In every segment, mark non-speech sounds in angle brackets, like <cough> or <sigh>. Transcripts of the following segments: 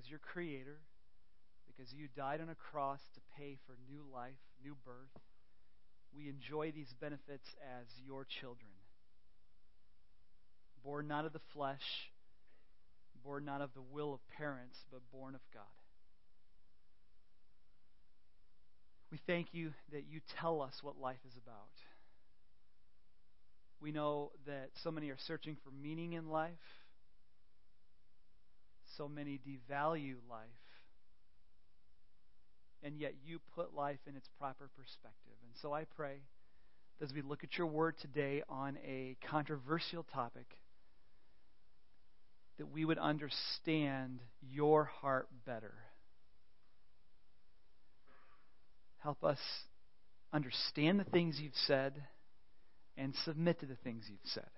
as your creator, because you died on a cross to pay for new life, new birth. We enjoy these benefits as your children. Born not of the flesh, born not of the will of parents, but born of God. We thank you that you tell us what life is about. We know that so many are searching for meaning in life, so many devalue life, and yet you put life in its proper perspective. And so I pray as we look at your word today on a controversial topic, that we would understand your heart better. Help us understand the things you've said and submit to the things you've said.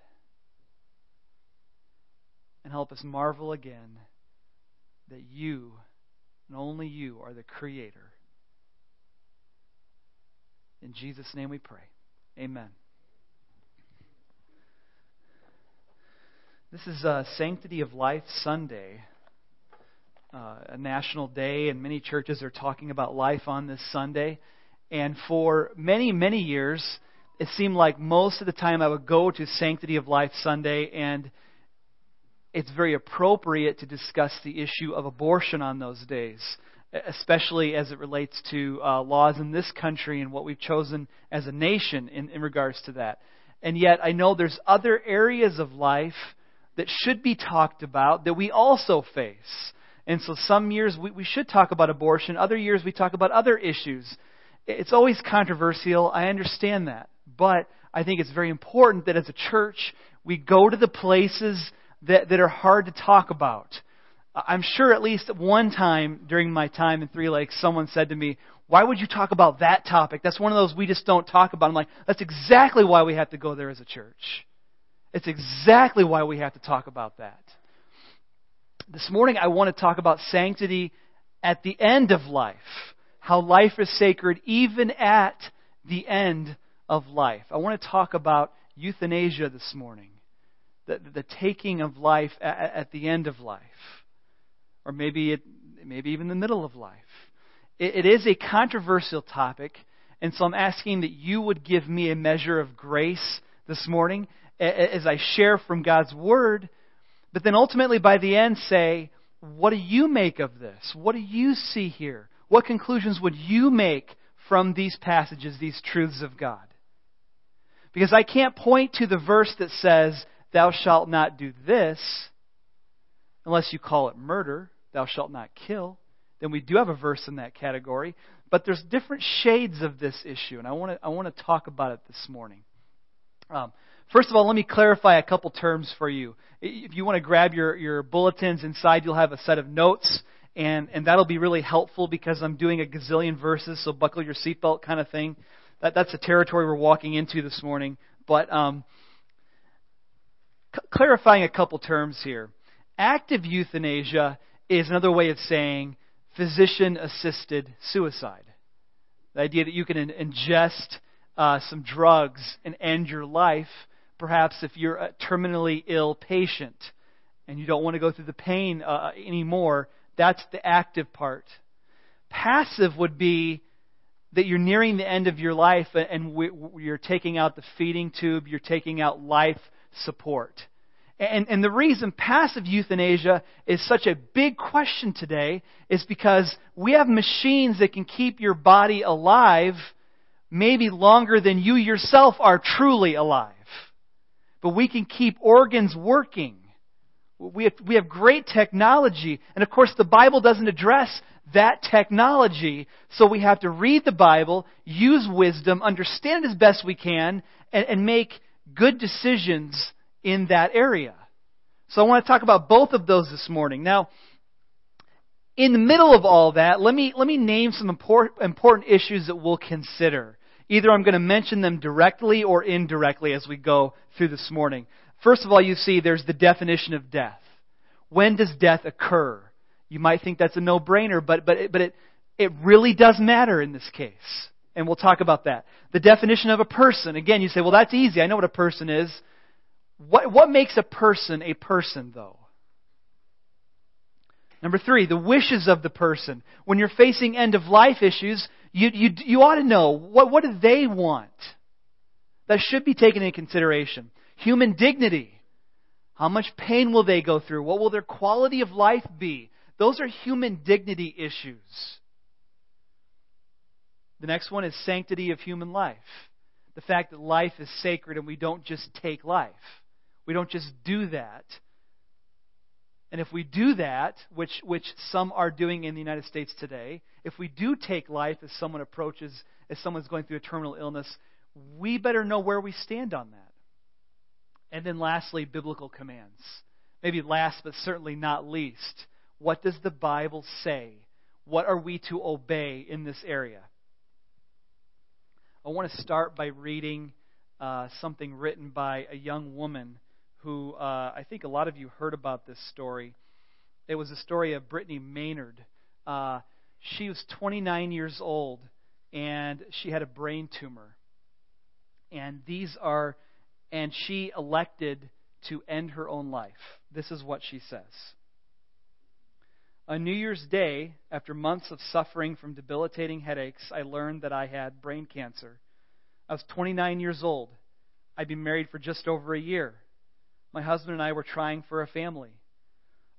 And help us marvel again that you, and only you, are the Creator. In Jesus' name we pray. Amen. This is a Sanctity of Life Sunday, uh, a national day, and many churches are talking about life on this Sunday. And for many, many years, it seemed like most of the time I would go to Sanctity of Life Sunday, and it's very appropriate to discuss the issue of abortion on those days, especially as it relates to uh, laws in this country and what we've chosen as a nation in, in regards to that. And yet, I know there's other areas of life that should be talked about that we also face. And so some years we, we should talk about abortion, other years we talk about other issues. It's always controversial. I understand that. But I think it's very important that as a church, we go to the places that, that are hard to talk about. I'm sure at least one time during my time in Three Lakes, someone said to me, Why would you talk about that topic? That's one of those we just don't talk about. I'm like, That's exactly why we have to go there as a church. It's exactly why we have to talk about that. This morning, I want to talk about sanctity at the end of life. How life is sacred even at the end of life. I want to talk about euthanasia this morning, the, the taking of life at, at, the end of life, or maybe it, maybe even the middle of life. It, it is a controversial topic, and so I'm asking that you would give me a measure of grace this morning as I share from God's Word, but then ultimately by the end say, what do you make of this? What do you see here? What conclusions would you make from these passages, these truths of God? Because I can't point to the verse that says, Thou shalt not do this, unless you call it murder, thou shalt not kill. Then we do have a verse in that category. But there's different shades of this issue, and I want to, I want to talk about it this morning. Um, first of all, let me clarify a couple terms for you. If you want to grab your, your bulletins inside, you'll have a set of notes, and, and that'll be really helpful because I'm doing a gazillion verses, so buckle your seatbelt kind of thing. That, that's the territory we're walking into this morning. But um, c- clarifying a couple terms here. Active euthanasia is another way of saying physician assisted suicide. The idea that you can in- ingest uh, some drugs and end your life, perhaps if you're a terminally ill patient and you don't want to go through the pain uh, anymore, that's the active part. Passive would be that you're nearing the end of your life and you're taking out the feeding tube, you're taking out life support. And, and the reason passive euthanasia is such a big question today is because we have machines that can keep your body alive maybe longer than you yourself are truly alive. But we can keep organs working. We have, we have great technology. And of course, the Bible doesn't address that technology. So we have to read the Bible, use wisdom, understand as best we can, and, and make good decisions in that area. So I want to talk about both of those this morning. Now, in the middle of all that, let me, let me name some important, issues that we'll consider. Either I'm going to mention them directly or indirectly as we go through this morning. First of all, you see there's the definition of death. When does death occur? You might think that's a no-brainer, but, but, but it, it really does matter in this case. And we'll talk about that. The definition of a person. Again, you say, well, that's easy. I know what a person is. What, what makes a person a person, though? Number three, the wishes of the person. When you're facing end of life issues, you, you, you ought to know what, what do they want? That should be taken into consideration. Human dignity. How much pain will they go through? What will their quality of life be? Those are human dignity issues. The next one is sanctity of human life. The fact that life is sacred and we don't just take life. We don't just do that. And if we do that, which, which some are doing in the United States today, if we do take life as someone approaches, as someone's going through a terminal illness, we better know where we stand on that. And then lastly, biblical commands. Maybe last, but certainly not least. What does the Bible say? What are we to obey in this area? I want to start by reading uh, something written by a young woman who uh, I think a lot of you heard about this story. It was a story of Brittany Maynard. Uh, she was 29 years old and she had a brain tumor. And these are, and she elected to end her own life. This is what she says. On New Year's Day, after months of suffering from debilitating headaches, I learned that I had brain cancer. I was 29 years old. I'd been married for just over a year. My husband and I were trying for a family.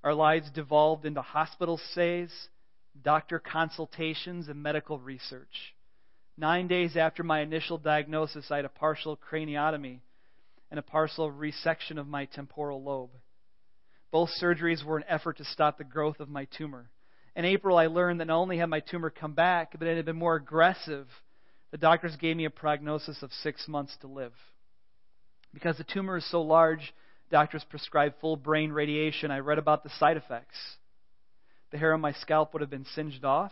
Our lives devolved into hospital stays, doctor consultations, and medical research. Nine days after my initial diagnosis, I had a partial craniotomy and a partial resection of my temporal lobe. Both surgeries were an effort to stop the growth of my tumor. In April, I learned that not only had my tumor come back, but it had been more aggressive. The doctors gave me a prognosis of six months to live. Because the tumor is so large, doctors prescribed full brain radiation. I read about the side effects. The hair on my scalp would have been singed off.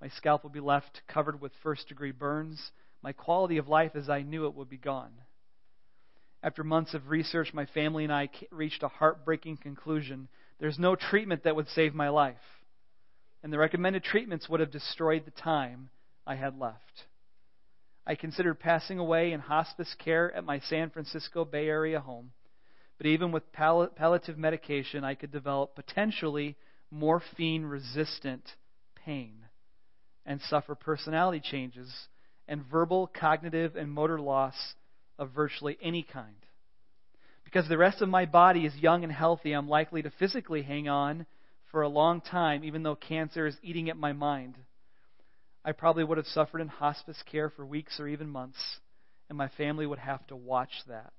My scalp would be left covered with first degree burns. My quality of life as I knew it would be gone. After months of research, my family and I reached a heartbreaking conclusion. There's no treatment that would save my life. And the recommended treatments would have destroyed the time I had left. I considered passing away in hospice care at my San Francisco Bay Area home. But even with palliative medication, I could develop potentially morphine resistant pain and suffer personality changes and verbal, cognitive, and motor loss of virtually any kind. Because the rest of my body is young and healthy, I'm likely to physically hang on for a long time, even though cancer is eating at my mind. I probably would have suffered in hospice care for weeks or even months, and my family would have to watch that.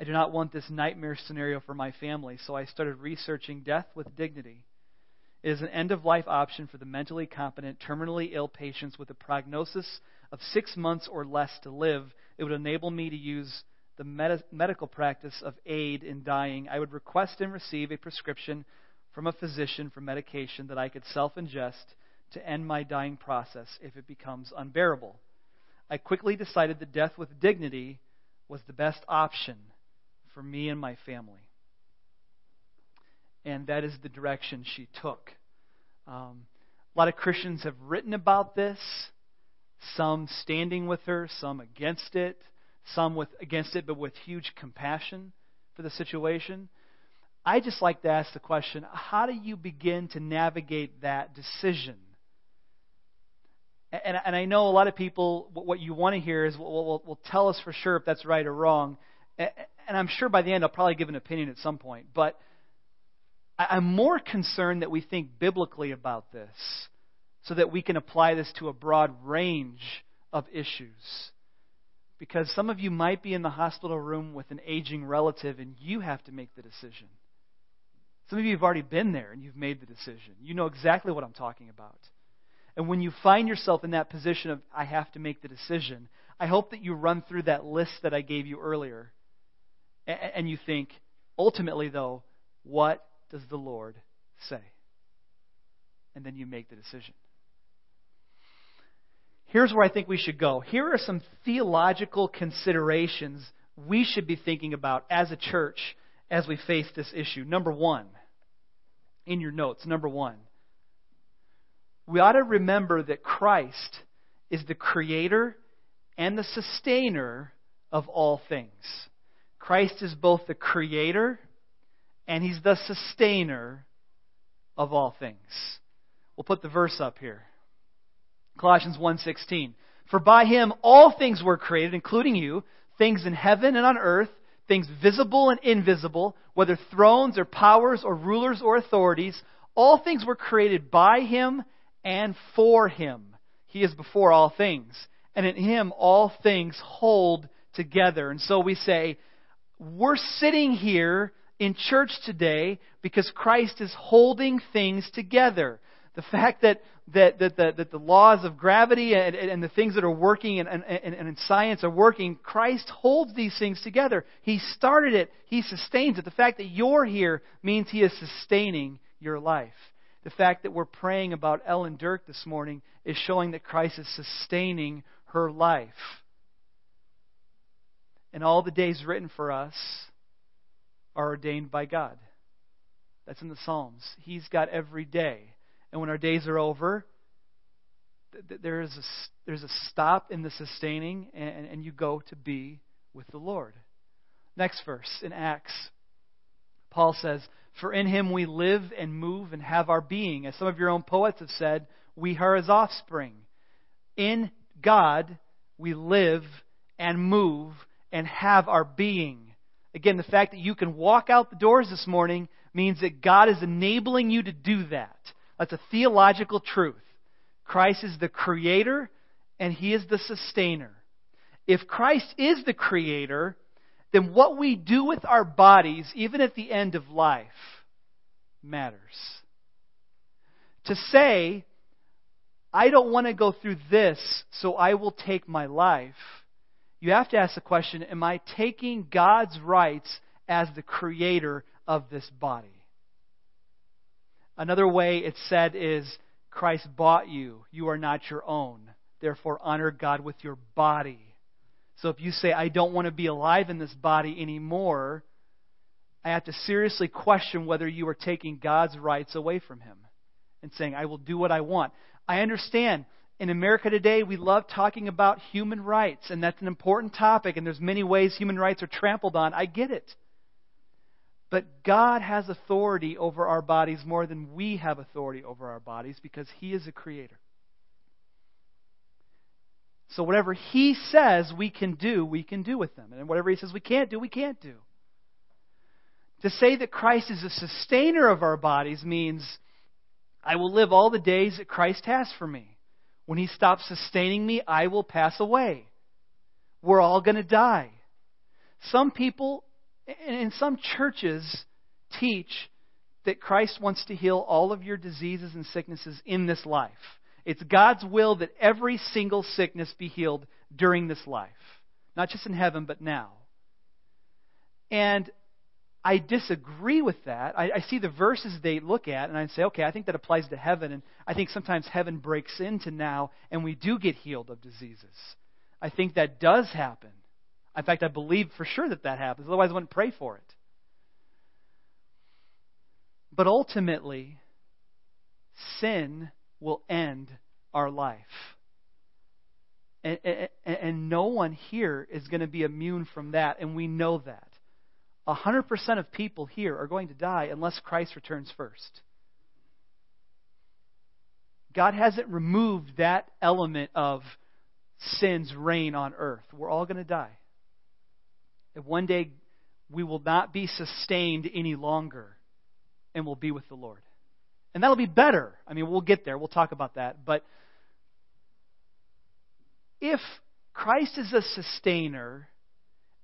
I do not want this nightmare scenario for my family, so I started researching death with dignity. It is an end of life option for the mentally competent, terminally ill patients with a prognosis of six months or less to live, it would enable me to use the med- medical practice of aid in dying. I would request and receive a prescription from a physician for medication that I could self ingest to end my dying process if it becomes unbearable. I quickly decided that death with dignity was the best option for me and my family. And that is the direction she took. Um, a lot of Christians have written about this some standing with her, some against it, some with against it but with huge compassion for the situation. I just like to ask the question, how do you begin to navigate that decision? And, and I know a lot of people, what you want to hear is, well, well, well, tell us for sure if that's right or wrong. And I'm sure by the end I'll probably give an opinion at some point. But I'm more concerned that we think biblically about this so that we can apply this to a broad range of issues. Because some of you might be in the hospital room with an aging relative and you have to make the decision. Some of you have already been there and you've made the decision. You know exactly what I'm talking about. And when you find yourself in that position of, I have to make the decision, I hope that you run through that list that I gave you earlier and you think, ultimately, though, what does the Lord say? And then you make the decision here's where I think we should go. Here are some theological considerations we should be thinking about as a church as we face this issue. Number one, in your notes, number one, we ought to remember that Christ is the creator and the sustainer of all things. Christ is both the creator and he's the sustainer of all things. We'll put the verse up here. Colossians 1:16. For by him all things were created, including you, things in heaven and on earth, things visible and invisible, whether thrones or powers or rulers or authorities, all things were created by him and for him. He is before all things, and in him all things hold together. And so we say, we're sitting here in church today because Christ is holding things together. The fact that, that, that, the, that the laws of gravity and, and the things that are working and, and, and in science are working, Christ holds these things together. He started it, He sustains it. The fact that you're here means He is sustaining your life. The fact that we're praying about Ellen Dirk this morning is showing that Christ is sustaining her life. And all the days written for us are ordained by God. That's in the Psalms. He's got every day. And when our days are over, there is a, there's a stop in the sustaining, and, and you go to be with the Lord. Next verse in Acts, Paul says, For in him we live and move and have our being. As some of your own poets have said, we are his offspring. In God we live and move and have our being. Again, the fact that you can walk out the doors this morning means that God is enabling you to do that. That's a theological truth. Christ is the creator and he is the sustainer. If Christ is the creator, then what we do with our bodies, even at the end of life, matters. To say, I don't want to go through this, so I will take my life you have to ask the question Am I taking God's rights as the creator of this body? Another way it's said is Christ bought you. You are not your own. Therefore, honor God with your body. So if you say, I don't want to be alive in this body anymore, I have to seriously question whether you are taking God's rights away from Him and saying, I will do what I want. I understand in America today, we love talking about human rights, and that's an important topic, and there's many ways human rights are trampled on. I get it. But God has authority over our bodies more than we have authority over our bodies because He is a creator. So whatever He says we can do, we can do with them. And whatever He says we can't do, we can't do. To say that Christ is a sustainer of our bodies means I will live all the days that Christ has for me. When He stops sustaining me, I will pass away. We're all going to die. Some people and some churches teach that Christ wants to heal all of your diseases and sicknesses in this life. It's God's will that every single sickness be healed during this life, not just in heaven, but now. And I disagree with that. I, I, see the verses they look at, and I say, okay, I think that applies to heaven. And I think sometimes heaven breaks into now, and we do get healed of diseases. I think that does happen. In fact, I believe for sure that that happens. Otherwise, I wouldn't pray for it. But ultimately, sin will end our life. And, and, and no one here is going to be immune from that, and we know that. 100% of people here are going to die unless Christ returns first. God hasn't removed that element of sin's reign on earth. We're all going to die. And one day we will not be sustained any longer and we'll be with the Lord. And that'll be better. I mean, we'll get there. We'll talk about that. But if Christ is a sustainer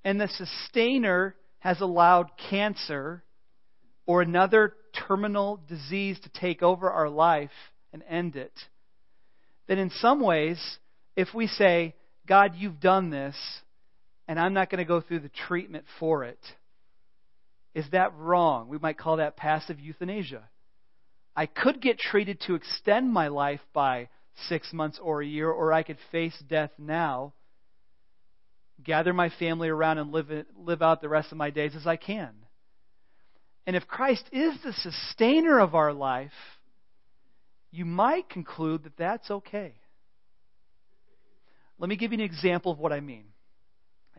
and the sustainer has allowed cancer or another terminal disease to take over our life and end it, then in some ways, if we say, God, you've done this, and I'm not going to go through the treatment for it, is that wrong? We might call that passive euthanasia. I could get treated to extend my life by six months or a year, or I could face death now gather my family around and live, live out the rest of my days as I can. And if Christ is the sustainer of our life, you might conclude that that's okay. Let me give you an example of what I mean.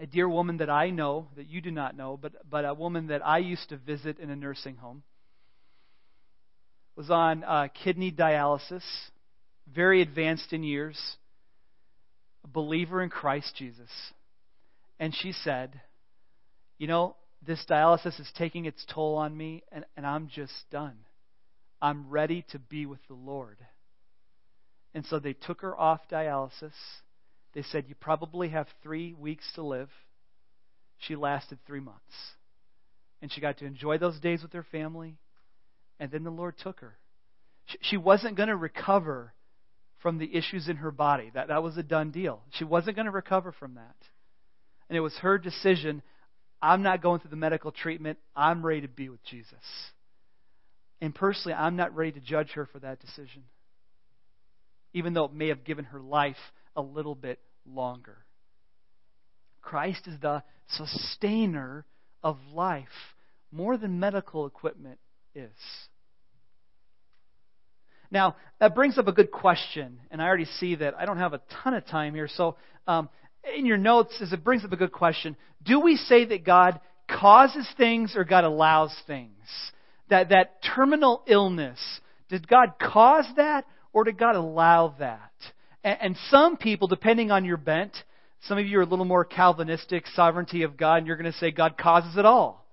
A dear woman that I know, that you do not know, but, but a woman that I used to visit in a nursing home. was on uh, kidney dialysis, very advanced in years, a believer in Christ Jesus. And she said, You know, this dialysis is taking its toll on me, and, and I'm just done. I'm ready to be with the Lord. And so they took her off dialysis. They said, You probably have three weeks to live. She lasted three months. And she got to enjoy those days with her family. And then the Lord took her. She wasn't going to recover from the issues in her body. That, that was a done deal. She wasn't going to recover from that. And it was her decision I'm not going through the medical treatment. I'm ready to be with Jesus. And personally, I'm not ready to judge her for that decision, even though it may have given her life a little bit longer. Christ is the sustainer of life more than medical equipment is. Now, that brings up a good question, and I already see that I don't have a ton of time here. So, um, in your notes, as it brings up a good question, do we say that God causes things or God allows things? That, that terminal illness, did God cause that or did God allow that? And, some people, depending on your bent, some of you are a little more Calvinistic, sovereignty of God, and you're going to say God causes it all.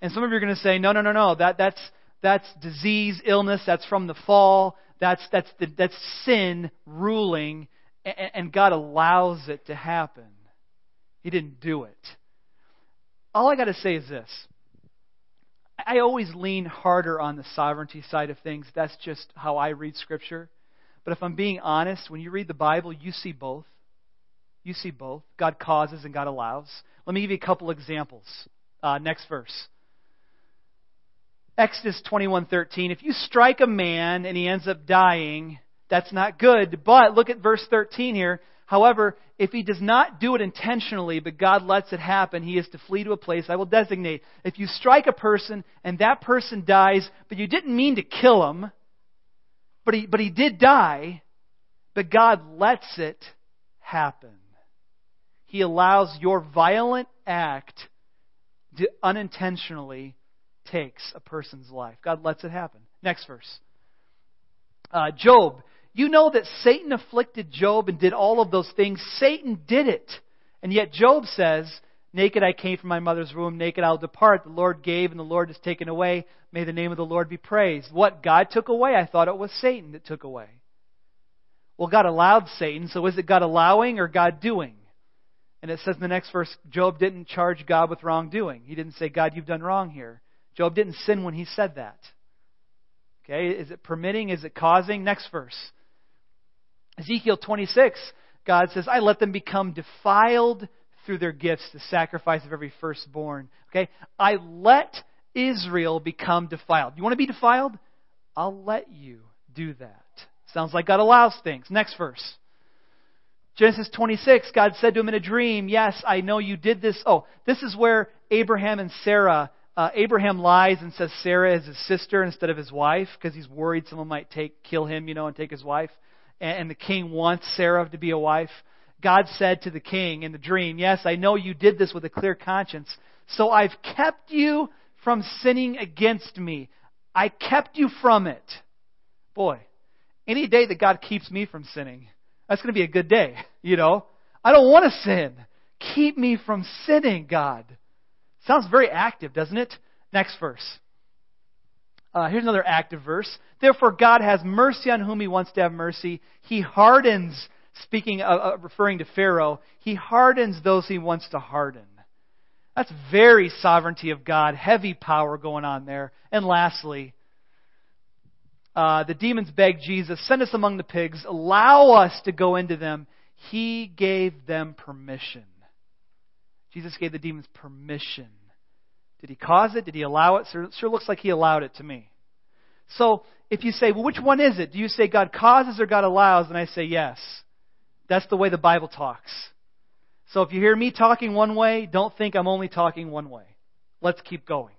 And some of you are going to say, no, no, no, no, that, that's, that's disease, illness, that's from the fall, that's, that's, the, that's sin ruling, and, and God allows it to happen. He didn't do it. All I got to say is this. I always lean harder on the sovereignty side of things. That's just how I read Scripture. But if I'm being honest, when you read the Bible, you see both. You see both. God causes and God allows. Let me give you a couple examples. Uh, next verse. Exodus 21:13. If you strike a man and he ends up dying, that's not good. But look at verse 13 here. However, if he does not do it intentionally, but God lets it happen, he is to flee to a place I will designate. If you strike a person and that person dies, but you didn't mean to kill him, but he, but he did die, but God lets it happen. He allows your violent act to unintentionally takes a person's life. God lets it happen. Next verse. Uh, Job. You know that Satan afflicted Job and did all of those things. Satan did it. And yet Job says, Naked I came from my mother's womb, naked I'll depart. The Lord gave and the Lord has taken away. May the name of the Lord be praised. What God took away? I thought it was Satan that took away. Well, God allowed Satan, so is it God allowing or God doing? And it says in the next verse, Job didn't charge God with wrongdoing. He didn't say, God, you've done wrong here. Job didn't sin when he said that. Okay, is it permitting? Is it causing? Next verse. Ezekiel 26, God says, I let them become defiled through their gifts, the sacrifice of every firstborn. Okay? I let Israel become defiled. You want to be defiled? I'll let you do that. Sounds like God allows things. Next verse. Genesis 26, God said to him in a dream, Yes, I know you did this. Oh, this is where Abraham and Sarah uh, Abraham lies and says Sarah is his sister instead of his wife because he's worried someone might take kill him, you know, and take his wife. And, and the king wants Sarah to be a wife. God said to the king in the dream, "Yes, I know you did this with a clear conscience, so I've kept you from sinning against me. I kept you from it." Boy, any day that God keeps me from sinning, that's going to be a good day, <laughs> you know. I don't want to sin. Keep me from sinning, God. Sounds very active, doesn't it? Next verse. Uh, here's another active verse. Therefore, God has mercy on whom He wants to have mercy. He hardens, speaking, uh, referring to Pharaoh, He hardens those He wants to harden. That's very sovereignty of God, heavy power going on there. And lastly, uh, the demons begged Jesus, send us among the pigs, allow us to go into them. He gave them permission. Jesus gave the demons permission. Did he cause it? Did he allow it? Sure, sure looks like he allowed it to me. So if you say, well, which one is it? Do you say God causes or God allows? And I say yes. That's the way the Bible talks. So if you hear me talking one way, don't think I'm only talking one way. Let's keep going.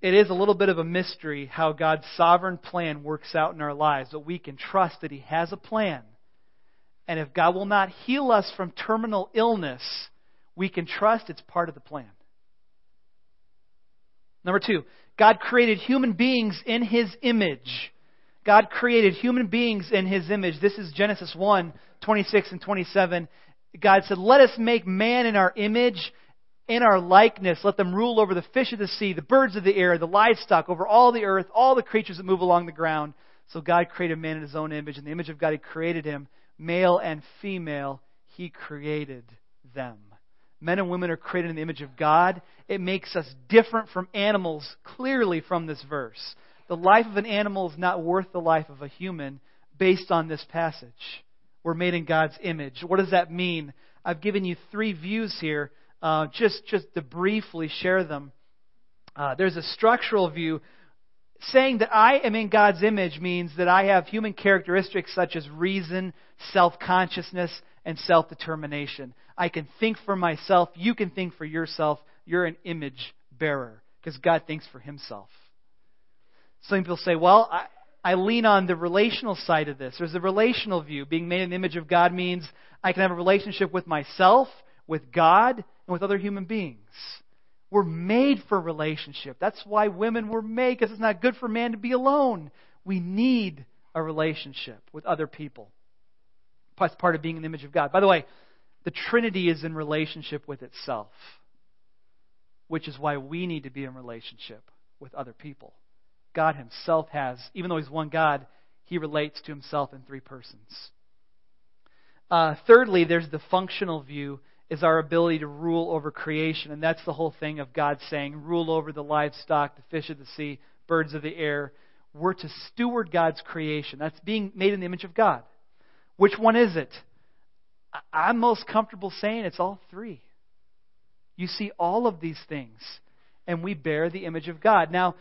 It is a little bit of a mystery how God's sovereign plan works out in our lives, but we can trust that He has a plan. And if God will not heal us from terminal illness, we can trust it's part of the plan. Number two, God created human beings in His image. God created human beings in His image. This is Genesis 1 26 and 27. God said, Let us make man in our image, in our likeness. Let them rule over the fish of the sea, the birds of the air, the livestock, over all the earth, all the creatures that move along the ground. So God created man in His own image. In the image of God, He created him. Male and female, He created them. Men and women are created in the image of God. It makes us different from animals, clearly from this verse. The life of an animal is not worth the life of a human based on this passage. We're made in God's image. What does that mean? I've given you three views here, uh, just, just to briefly share them. Uh, there's a structural view. Saying that I am in God's image means that I have human characteristics such as reason, self consciousness, and self determination. I can think for myself. You can think for yourself. You're an image bearer because God thinks for himself. Some people say, well, I, I lean on the relational side of this. There's a relational view. Being made in the image of God means I can have a relationship with myself, with God, and with other human beings. We're made for relationship. That's why women were made, because it's not good for man to be alone. We need a relationship with other people. That's part of being in the image of God. By the way, the Trinity is in relationship with itself, which is why we need to be in relationship with other people. God Himself has, even though He's one God, He relates to Himself in three persons. Uh, thirdly, there's the functional view, is our ability to rule over creation. And that's the whole thing of God saying, rule over the livestock, the fish of the sea, birds of the air. We're to steward God's creation. That's being made in the image of God. Which one is it? I'm most comfortable saying it's all three. You see all of these things, and we bear the image of God. Now,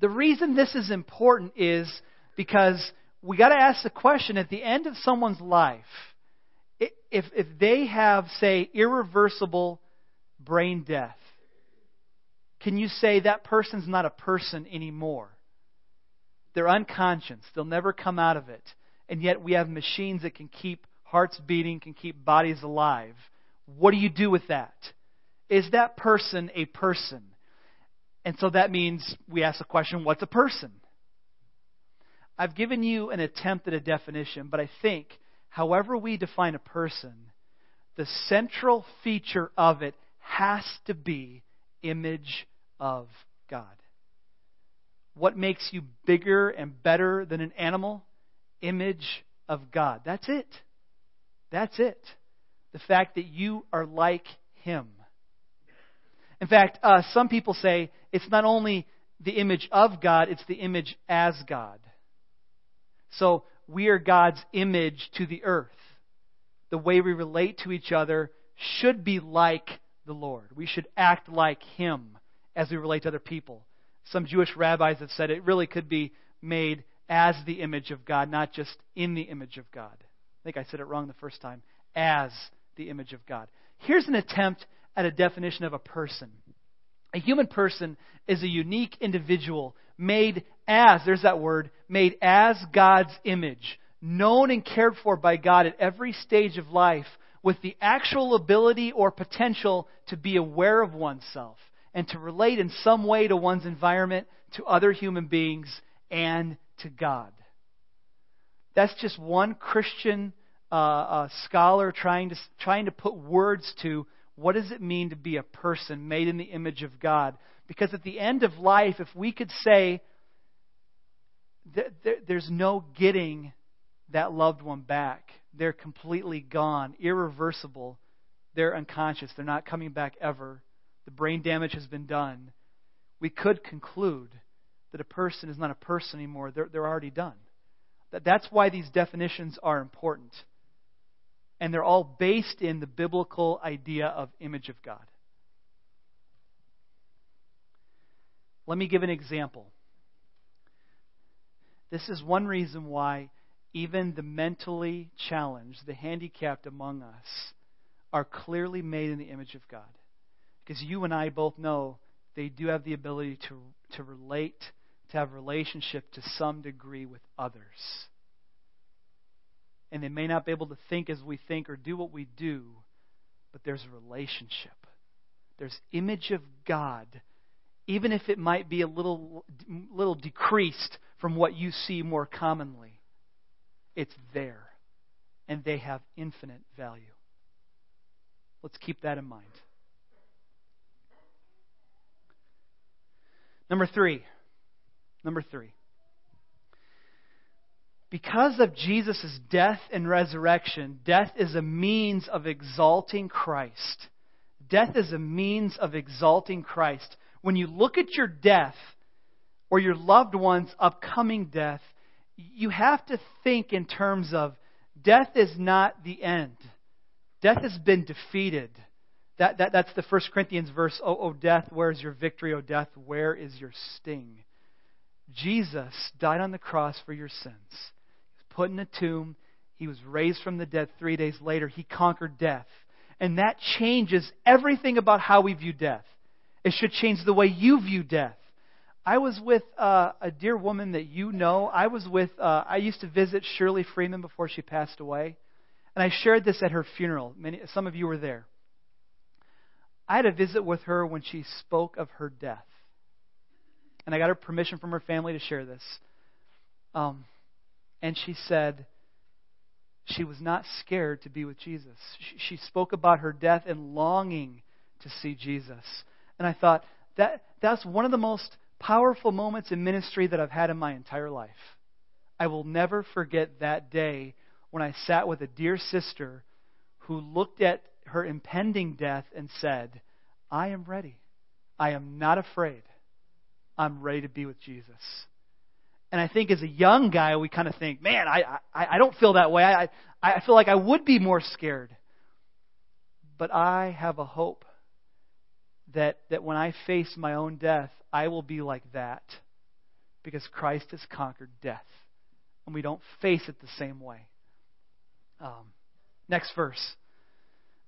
the reason this is important is because we got to ask the question at the end of someone's life, if, if they have, say, irreversible brain death, can you say that person's not a person anymore? They're unconscious. They'll never come out of it. And yet we have machines that can keep hearts beating, can keep bodies alive. What do you do with that? Is that person a person? And so that means we ask the question what's a person? I've given you an attempt at a definition, but I think, however we define a person, the central feature of it has to be image of God. What makes you bigger and better than an animal? Image of God. That's it. That's it. The fact that you are like Him. In fact, uh, some people say it's not only the image of God, it's the image as God. So we are God's image to the earth. The way we relate to each other should be like the Lord. We should act like Him as we relate to other people. Some Jewish rabbis have said it really could be made as the image of God, not just in the image of God. I think I said it wrong the first time. As the image of God. Here's an attempt at a definition of a person. A human person is a unique individual made as, there's that word, made as God's image, known and cared for by God at every stage of life, with the actual ability or potential to be aware of oneself and to relate in some way to one's environment, to other human beings, and to God. That's just one Christian uh, uh, scholar trying to, trying to put words to what does it mean to be a person made in the image of God? Because at the end of life, if we could say, there's no getting that loved one back, they're completely gone, irreversible, they're unconscious, they're not coming back ever, the brain damage has been done, we could conclude that a person is not a person anymore. They're, they're already done. That's why these definitions are important and they're all based in the biblical idea of image of God. Let me give an example. This is one reason why even the mentally challenged, the handicapped among us, are clearly made in the image of God. Because you and I both know they do have the ability to, to relate, to have relationship to some degree with others and they may not be able to think as we think or do what we do, but there's a relationship. There's image of God even if it might be a little, little decreased from what you see more commonly. It's there, and they have infinite value. Let's keep that in mind. Number three. Number three. Because of Jesus' death and resurrection, death is a means of exalting Christ. Death is a means of exalting Christ. When you look at your death or your loved one's upcoming death, you have to think in terms of death is not the end. Death has been defeated. That, that, that's the 1 Corinthians verse, oh, oh, death, where is your victory? Oh, death, where is your sting? Jesus died on the cross for your sins. Put in a tomb. He was raised from the dead three days later. He conquered death. And that changes everything about how we view death. It should change the way you view death. I was with uh, a dear woman that you know. I was with, uh, I used to visit Shirley Freeman before she passed away. And I shared this at her funeral. Many, some of you were there. I had a visit with her when she spoke of her death. And I got her permission from her family to share this. Um, and she said she was not scared to be with Jesus. She, spoke about her death and longing to see Jesus. And I thought, that, that's one of the most powerful moments in ministry that I've had in my entire life. I will never forget that day when I sat with a dear sister who looked at her impending death and said, I am ready. I am not afraid. I'm ready to be with Jesus. And I think as a young guy, we kind of think, man, I, I, I don't feel that way. I, I feel like I would be more scared. But I have a hope that, that when I face my own death, I will be like that because Christ has conquered death. And we don't face it the same way. Um, next verse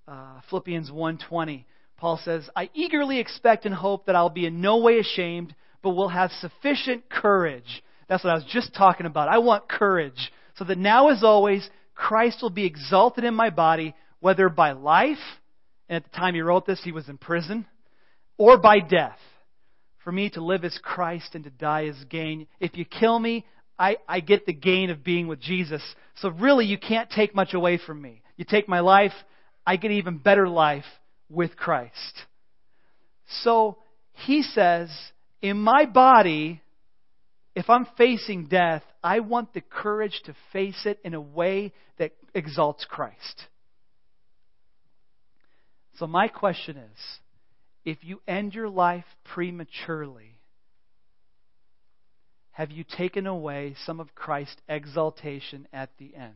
uh, Philippians 1:20. Paul says, "I eagerly expect and hope that I'll be in no way ashamed, but will have sufficient courage." That's what I was just talking about. I want courage, so that now, as always, Christ will be exalted in my body, whether by life, and at the time he wrote this, he was in prison, or by death. For me to live is Christ and to die is gain. If you kill me, I, I get the gain of being with Jesus. So really, you can't take much away from me. You take my life, I get even better life with Christ. So he says, in my body, if I'm facing death, I want the courage to face it in a way that exalts Christ. So my question is if you end your life prematurely, have you taken away some of Christ's exaltation at the end?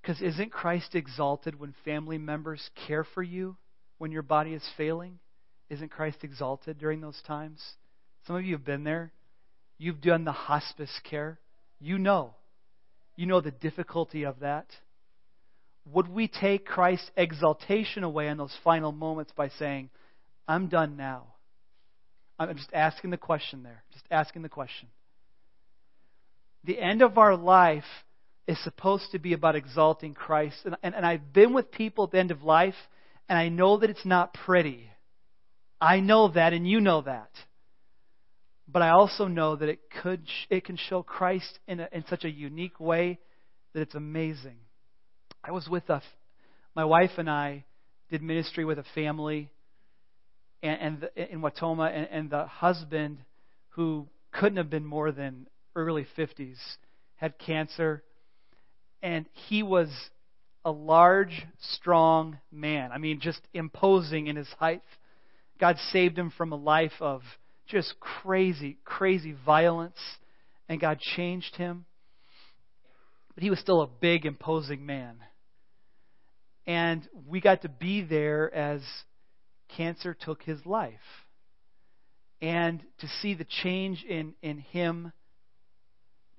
Because isn't Christ exalted when family members care for you when your body is failing? Isn't Christ exalted during those times? Some of you have been there. You've done the hospice care. You know. You know the difficulty of that. Would we take Christ's exaltation away in those final moments by saying, I'm done now? I'm just asking the question there. Just asking the question. The end of our life is supposed to be about exalting Christ. And, and, and I've been with people at the end of life, and I know that it's not pretty. I know that, and you know that. But I also know that it could it can show Christ in, a, in such a unique way that it's amazing. I was with a, my wife and I did ministry with a family and, and the, in Wautoma, and, and the husband, who couldn't have been more than early 50s, had cancer and he was a large, strong man. I mean, just imposing in his height. God saved him from a life of just crazy, crazy violence, and God changed him. But he was still a big, imposing man. And we got to be there as cancer took his life. And to see the change in, in him,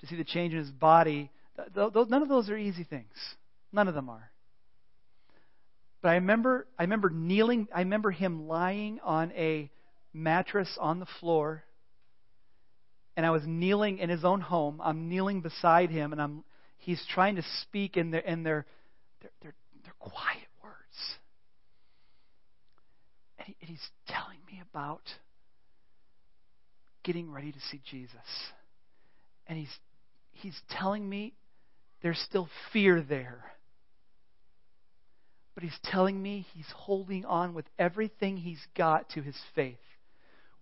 to see the change in his body, None of those are easy things. None of them are. But I remember, I remember kneeling. I remember him lying on a mattress on the floor, and I was kneeling in his own home. I'm kneeling beside him, and I'm. He's trying to speak, and they're and they're they're, they're, they're quiet words. And And, he, and he's telling me about getting ready to see Jesus. And he's, he's telling me there's still fear there. But he's telling me he's holding on with everything he's got to his faith.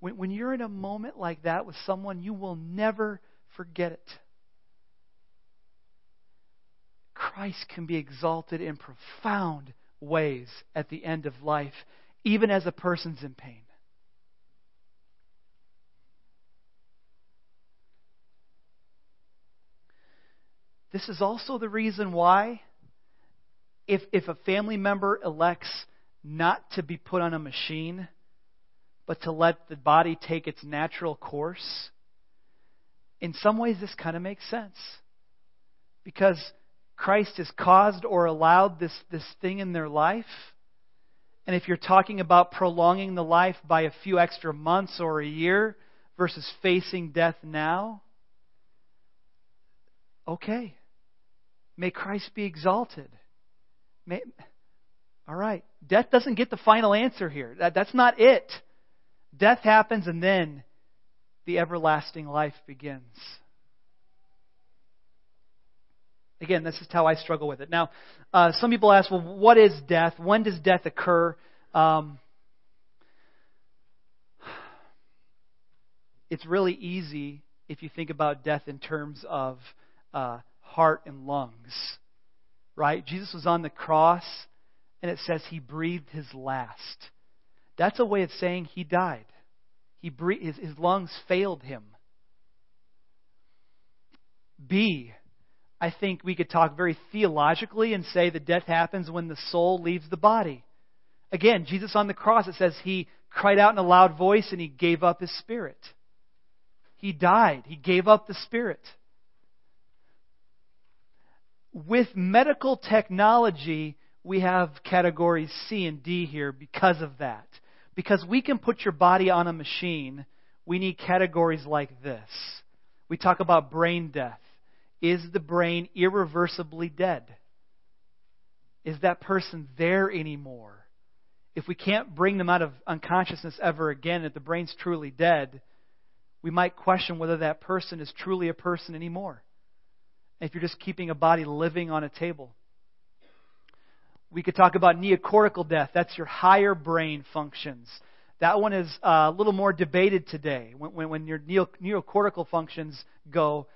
When, when you're in a moment like that with someone, you will never forget it. Christ can be exalted in profound ways at the end of life, even as a person's in pain. This is also the reason why, if, if a family member elects not to be put on a machine, but to let the body take its natural course, in some ways this kind of makes sense. Because Christ has caused or allowed this, this thing in their life. And if you're talking about prolonging the life by a few extra months or a year versus facing death now, okay. May Christ be exalted. May, all right. Death doesn't get the final answer here. That, that's not it. Death happens and then the everlasting life begins. Again, this is how I struggle with it. Now, uh, some people ask, well, what is death? When does death occur? Um, it's really easy if you think about death in terms of uh, heart and lungs. Right? Jesus was on the cross, and it says he breathed his last. That's a way of saying he died. He his, his lungs failed him. B, I think we could talk very theologically and say that death happens when the soul leaves the body. Again, Jesus on the cross, it says he cried out in a loud voice and he gave up his spirit. He died. He gave up the spirit with medical technology, we have categories C and D here because of that. Because we can put your body on a machine, we need categories like this. We talk about brain death. Is the brain irreversibly dead? Is that person there anymore? If we can't bring them out of unconsciousness ever again, if the brain's truly dead, we might question whether that person is truly a person anymore if you're just keeping a body living on a table. We could talk about neocortical death. That's your higher brain functions. That one is uh, a little more debated today. When, when, when your neo, neocortical functions go,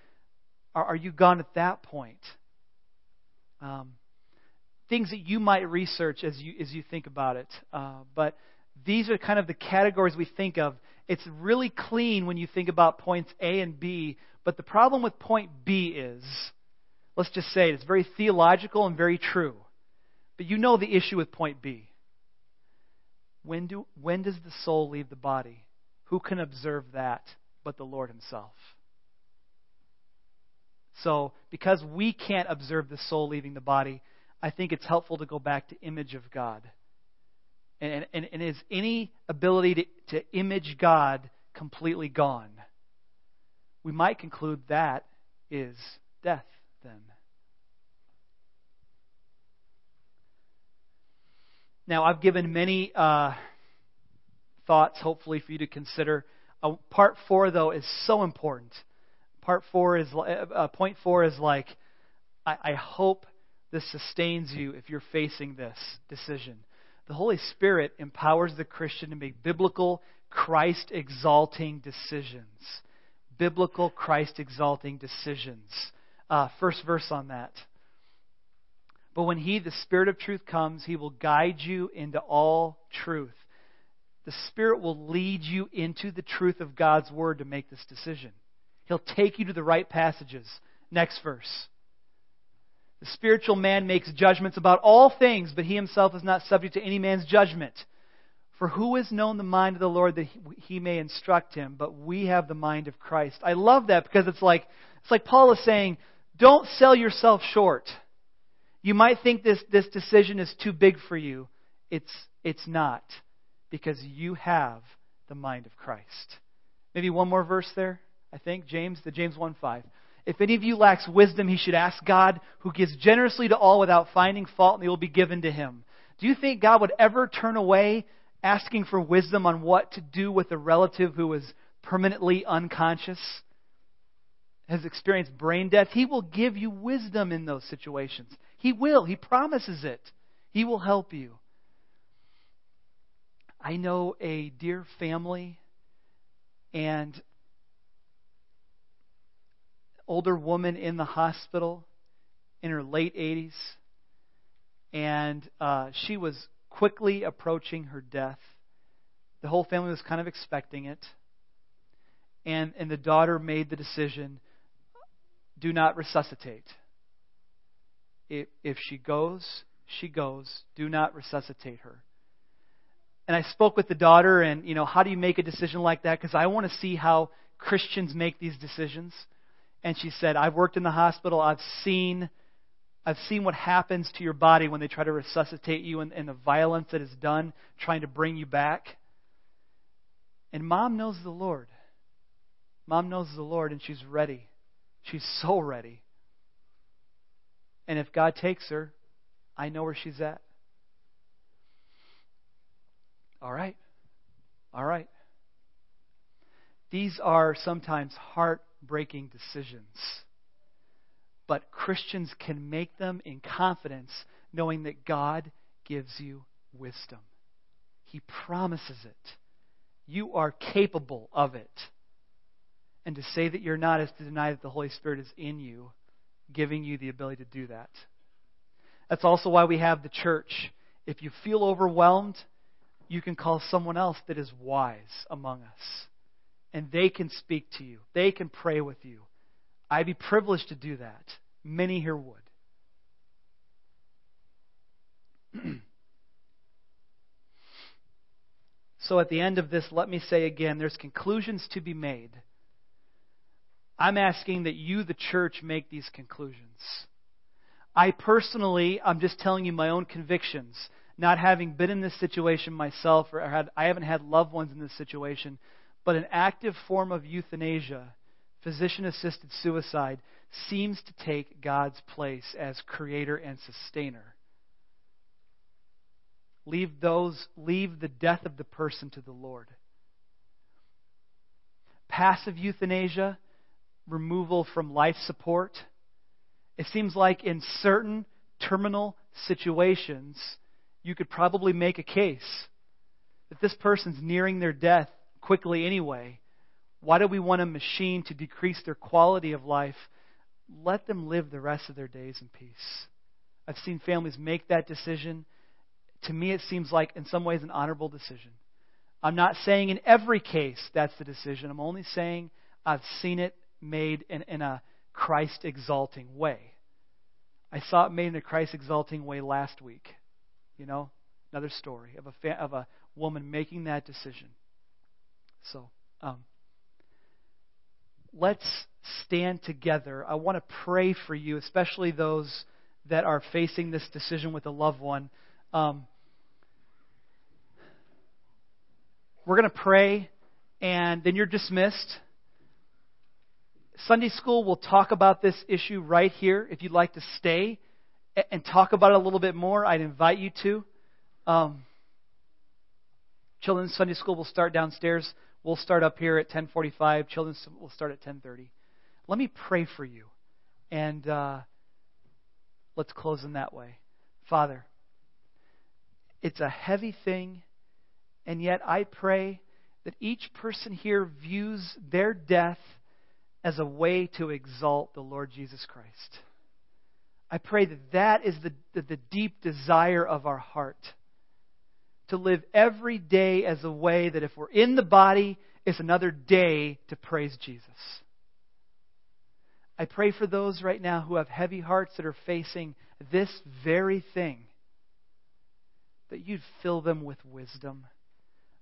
are, are, you gone at that point? Um, things that you might research as you as you think about it. Uh, but these are kind of the categories we think of. It's really clean when you think about points A and B, but the problem with point B is, let's just say it, it's very theological and very true. But you know the issue with point B. When, do, when does the soul leave the body? Who can observe that but the Lord Himself? So, because we can't observe the soul leaving the body, I think it's helpful to go back to image of God. And, and, and is any ability to, to image God completely gone? we might conclude that is death then. Now, I've given many uh, thoughts, hopefully, for you to consider. Uh, part four, though, is so important. Part four is uh, point four is like, I, I hope this sustains you if you're facing this decision. The Holy Spirit empowers the Christian to make biblical, Christ exalting decisions biblical, Christ exalting decisions. Uh, first verse on that. But when He, the Spirit of truth, comes, He will guide you into all truth. The Spirit will lead you into the truth of God's Word to make this decision. He'll take you to the right passages. Next verse. The spiritual man makes judgments about all things, but he himself is not subject to any man's judgment. For who has known the mind of the Lord that he may instruct him? But we have the mind of Christ. I love that because it's like, it's like Paul is saying, don't sell yourself short. You might think this, this decision is too big for you. It's, it's not because you have the mind of Christ. Maybe one more verse there, I think. James, the James 1 5. If any of you lacks wisdom, he should ask God, who gives generously to all without finding fault, and it will be given to him. Do you think God would ever turn away asking for wisdom on what to do with a relative who is permanently unconscious, has experienced brain death, He will give you wisdom in those situations. He will. He promises it. He will help you. I know a dear family and older woman in the hospital in her late 80s, and uh, she was quickly approaching her death. The whole family was kind of expecting it. And, and the daughter made the decision do not resuscitate. If, she goes, she goes. Do not resuscitate her. And I spoke with the daughter, and, you know, how do you make a decision like that? Because I want to see how Christians make these decisions. And she said, I've worked in the hospital. I've seen I've seen what happens to your body when they try to resuscitate you and, and the violence that is done trying to bring you back. And mom knows the Lord. Mom knows the Lord and she's ready. She's so ready. And if God takes her, I know where she's at. All right. All right. These are sometimes heartbreaking decisions but Christians can make them in confidence, knowing that God gives you wisdom. He promises it. You are capable of it. And to say that you're not is to deny that the Holy Spirit is in you, giving you the ability to do that. That's also why we have the church. If you feel overwhelmed, you can call someone else that is wise among us. And they can speak to you, they can pray with you. I'd be privileged to do that. Many here would. <clears throat> so at the end of this, let me say again there's conclusions to be made. I'm asking that you, the church, make these conclusions. I personally, I'm just telling you my own convictions, not having been in this situation myself or had, I haven't had loved ones in this situation, but an active form of euthanasia physician assisted suicide seems to take God's place as creator and sustainer. Leave those leave the death of the person to the Lord. Passive euthanasia, removal from life support. It seems like in certain terminal situations, you could probably make a case that this person's nearing their death quickly anyway why do we want a machine to decrease their quality of life? Let them live the rest of their days in peace. I've seen families make that decision. To me, it seems like, in some ways, an honorable decision. I'm not saying in every case that's the decision. I'm only saying I've seen it made in, in a Christ exalting way. I saw it made in a Christ exalting way last week. You know, another story of a fa- of a woman making that decision. So, um, let's stand together. I want to pray for you, especially those that are facing this decision with a loved one. Um, we're going to pray, and then you're dismissed. Sunday school will talk about this issue right here. If you'd like to stay and talk about it a little bit more, I'd invite you to. Um, Children's Sunday school will start downstairs. We'll start up here at 10:45. Children's will start at 10:30. Let me pray for you, and uh, let's close in that way. Father, it's a heavy thing, and yet I pray that each person here views their death as a way to exalt the Lord Jesus Christ. I pray that that is the, the, the deep desire of our heart to live every day as a way that if we're in the body, it's another day to praise Jesus. I pray for those right now who have heavy hearts that are facing this very thing, that you'd fill them with wisdom.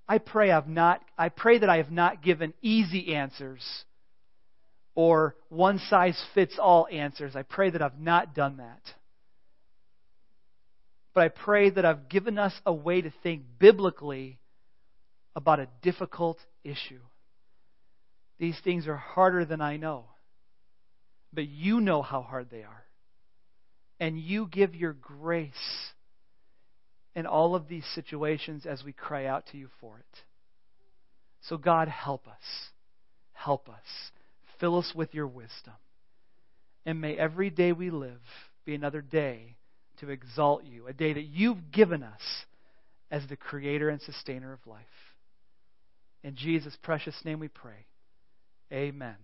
I pray I've not I pray that I have not given easy answers or one size fits all answers. I pray that I've not done that but I pray that I've given us a way to think biblically about a difficult issue. These things are harder than I know, but you know how hard they are. And you give your grace in all of these situations as we cry out to you for it. So, God, help us. Help us. Fill us with your wisdom. And may every day we live be another day to exalt you, a day that you've given us as the creator and sustainer of life. In Jesus' precious name we pray. Amen.